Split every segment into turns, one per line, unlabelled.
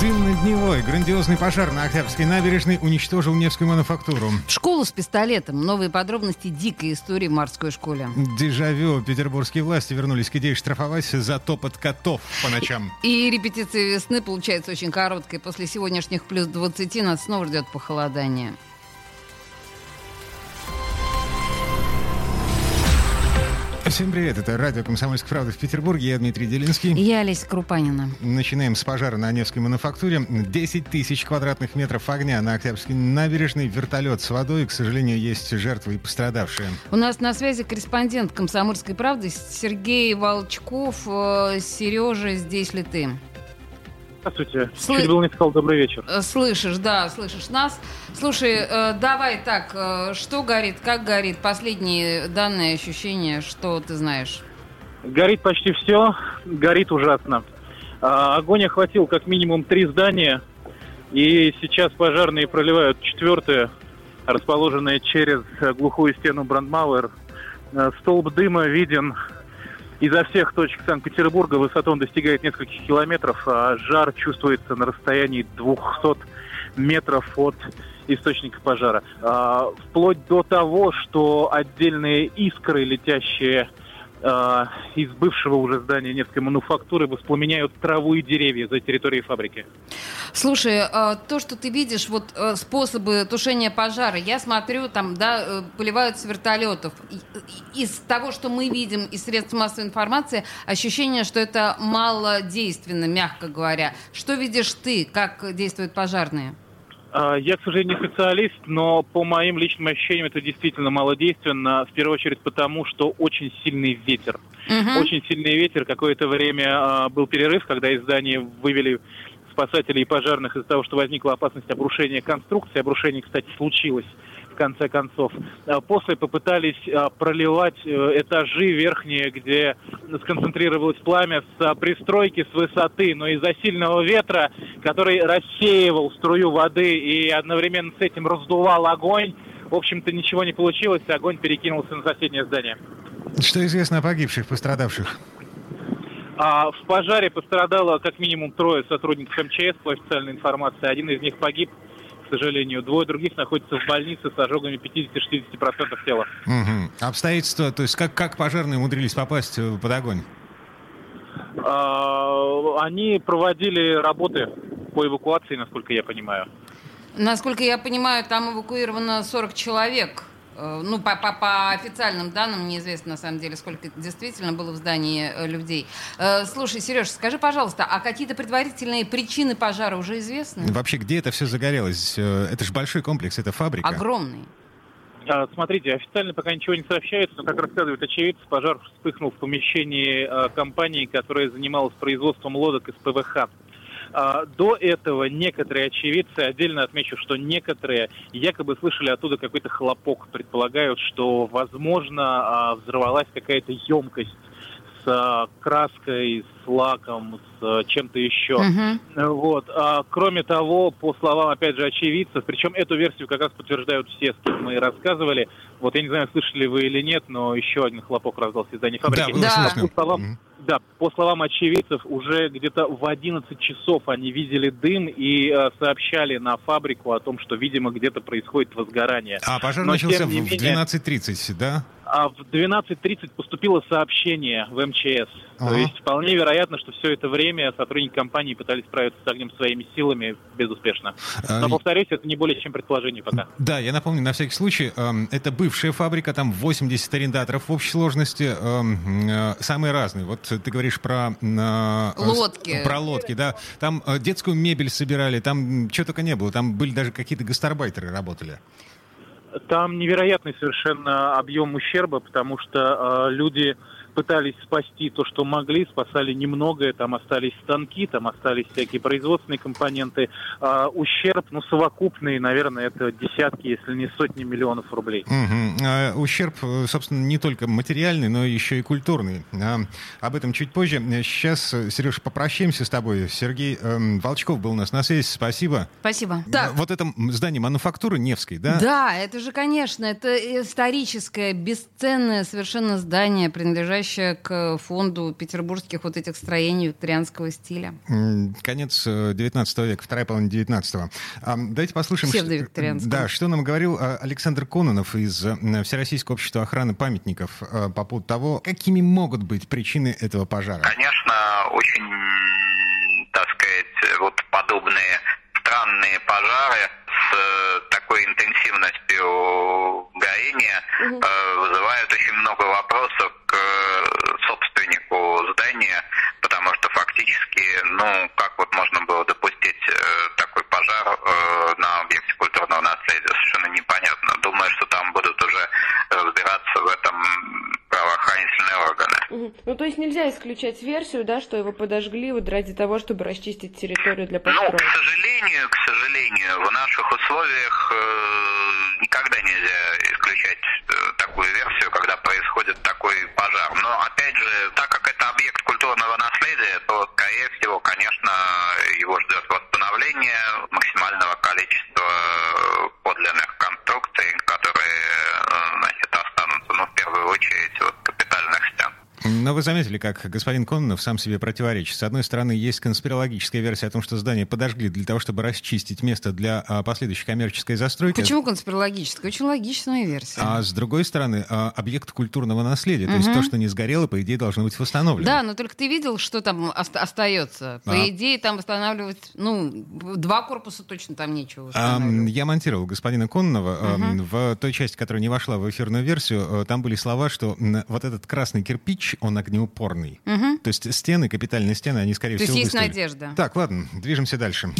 Дымно-дневой грандиозный пожар на Октябрьской набережной уничтожил Невскую мануфактуру.
Школу с пистолетом. Новые подробности дикой истории в морской школе.
Дежавю. Петербургские власти вернулись к идее штрафовать за топот котов по ночам.
И репетиция весны получается очень короткой. После сегодняшних плюс 20 нас снова ждет похолодание.
Всем привет, это радио «Комсомольская правда» в Петербурге, я Дмитрий Делинский.
Я Олеся Крупанина.
Начинаем с пожара на Невской мануфактуре. 10 тысяч квадратных метров огня на Октябрьской набережной, вертолет с водой, к сожалению, есть жертвы и пострадавшие.
У нас на связи корреспондент «Комсомольской правды» Сергей Волчков. Э, Сережа, здесь ли ты?
Здравствуйте.
Слы-
Чуть было не сказал добрый вечер.
Э, Слышишь, да, слышишь нас. Слушай, э, давай так, э, что горит, как горит? Последние данные, ощущения, что ты знаешь?
Горит почти все, горит ужасно. А, огонь охватил как минимум три здания, и сейчас пожарные проливают четвертое, расположенное через э, глухую стену Брандмауэр. Столб дыма виден изо всех точек Санкт-Петербурга, высотой он достигает нескольких километров, а жар чувствуется на расстоянии 200 метров от источника пожара. А, вплоть до того, что отдельные искры, летящие а, из бывшего уже здания Невской мануфактуры, воспламеняют траву и деревья за территорией фабрики.
Слушай, э, то, что ты видишь, вот э, способы тушения пожара, я смотрю, там, да, э, поливают с вертолетов. Из того, что мы видим из средств массовой информации, ощущение, что это малодейственно, мягко говоря. Что видишь ты, как действуют пожарные?
Я, к сожалению, не специалист, но по моим личным ощущениям это действительно малодейственно. В первую очередь потому, что очень сильный ветер.
Мгм.
Очень сильный ветер. Какое-то время был перерыв, когда из здания вывели спасателей и пожарных из-за того, что возникла опасность обрушения конструкции. Обрушение, кстати, случилось в конце концов. А После попытались а, проливать э, этажи верхние, где сконцентрировалось пламя с а, пристройки с высоты, но из-за сильного ветра, который рассеивал струю воды и одновременно с этим раздувал огонь, в общем-то ничего не получилось, огонь перекинулся на соседнее здание.
Что известно о погибших, пострадавших?
А в пожаре пострадало как минимум трое сотрудников МЧС, по официальной информации. Один из них погиб, к сожалению. Двое других находятся в больнице с ожогами 50-60% тела.
Мгм. Обстоятельства, то есть как, как пожарные умудрились попасть э, под огонь?
А, Они проводили работы по эвакуации, насколько я понимаю.
Насколько я понимаю, там эвакуировано 40 человек. Э, Ну, по, по- по официальным данным, неизвестно на самом деле, сколько действительно было в здании э, людей. Э, Слушай, Сереж, скажи, пожалуйста, а какие-то предварительные причины пожара уже известны?
Вообще, где это все загорелось? Это же большой комплекс, это фабрика.
Огромный.
А, Смотрите, официально пока ничего не сообщается, но, как рассказывают очевидцы, пожар вспыхнул в помещении компании, которая занималась производством лодок из ПВХ. А, До этого некоторые очевидцы, отдельно отмечу, что некоторые якобы слышали оттуда какой-то хлопок, предполагают, что, возможно, а, взорвалась какая-то емкость с а, краской, с лаком, с а, чем-то еще.
Мгм.
Вот. А, кроме того, по словам, опять же, очевидцев, причем эту версию как раз подтверждают все, с кем мы рассказывали. Вот я не знаю, слышали вы или нет, но еще один хлопок раздался из здания фабрики.
Да,
Да.
По словам,
Мгм.
да, по словам очевидцев, уже где-то в 11 часов они видели дым и э, сообщали на фабрику о том, что, видимо, где-то происходит возгорание.
А пожар
Но,
начался в
не
в
менее-
12.30, да?
А в 12.30 поступило сообщение в МЧС.
Ага.
То есть вполне вероятно, что все это время сотрудники компании пытались справиться с огнем своими силами безуспешно.
А,
Но, повторюсь, это не более чем предположение пока.
Да, я напомню, на всякий случай, эм, это бывшая фабрика, там 80 арендаторов в общей сложности, эм, э, самые разные. Вот ты говоришь про... э,
Лодки.
с- Про лодки, да. Там э, детскую мебель собирали, там чего только не было. Там были даже какие-то гастарбайтеры работали.
Там невероятный совершенно объем ущерба, потому что э, люди пытались спасти то, что могли, спасали немногое, там остались станки, там остались всякие производственные компоненты. А, ущерб, ну, совокупный, наверное, это десятки, если не сотни миллионов рублей.
Угу. А, ущерб, собственно, не только материальный, но еще и культурный. А, об этом чуть позже. Сейчас, Сереж, попрощаемся с тобой. Сергей э, Волчков был у нас на связи. Спасибо.
Спасибо.
Так. Вот это здание мануфактуры Невской, да?
Да, это же, конечно, это историческое, бесценное совершенно здание, принадлежащее к фонду петербургских вот этих строений викторианского стиля.
Конец 19 э, века, вторая половина 19-го. Давайте послушаем, что, да, что нам говорил э, Александр Кононов из э, Всероссийского общества охраны памятников по поводу того, какими могут быть причины этого пожара.
Конечно, очень, так сказать, вот подобные странные пожары с такой интенсивностью горения угу. вызывают очень много вопросов к собственнику здания, потому что фактически, ну, как вот можно было допустить э, такой пожар э, на объекте культурного наследия, совершенно непонятно. Думаю, что там будут уже разбираться в этом правоохранительные органы.
Угу. Ну, то есть нельзя исключать версию, да, что его подожгли вот ради того, чтобы расчистить территорию для построек?
Ну, к сожалению, к сожалению, в наших условиях э, никогда нельзя исключать э, такую версию, когда происходит такой пожар. Но, опять же, так как это объект культурного наследия, то, скорее всего, конечно, его ждет восстановление максимального количества э, подлинных конструкций, которые, э, значит, останутся, ну, в первую очередь, вот, капитальных стен.
Но вы заметили, как господин Кононов сам себе противоречит. С одной стороны, есть конспирологическая версия о том, что здание подожгли для того, чтобы расчистить место для а, последующей коммерческой застройки.
Почему конспирологическая? Очень логичная версия.
А с другой стороны, а, объект культурного наследия. То угу. есть то, что не сгорело, по идее, должно быть восстановлено.
Да, но только ты видел, что там остается. По а. идее, там восстанавливать, ну, два корпуса точно там нечего а,
Я монтировал господина Кононова. Угу. В той части, которая не вошла в эфирную версию, там были слова, что вот этот красный кирпич, он огнеупорный. Угу. То есть стены, капитальные стены, они, скорее
То
всего,
есть есть надежда.
Так, ладно, движемся дальше.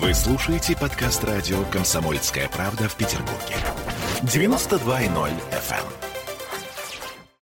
Вы слушаете подкаст радио «Комсомольская правда» в Петербурге. 92.0 FM.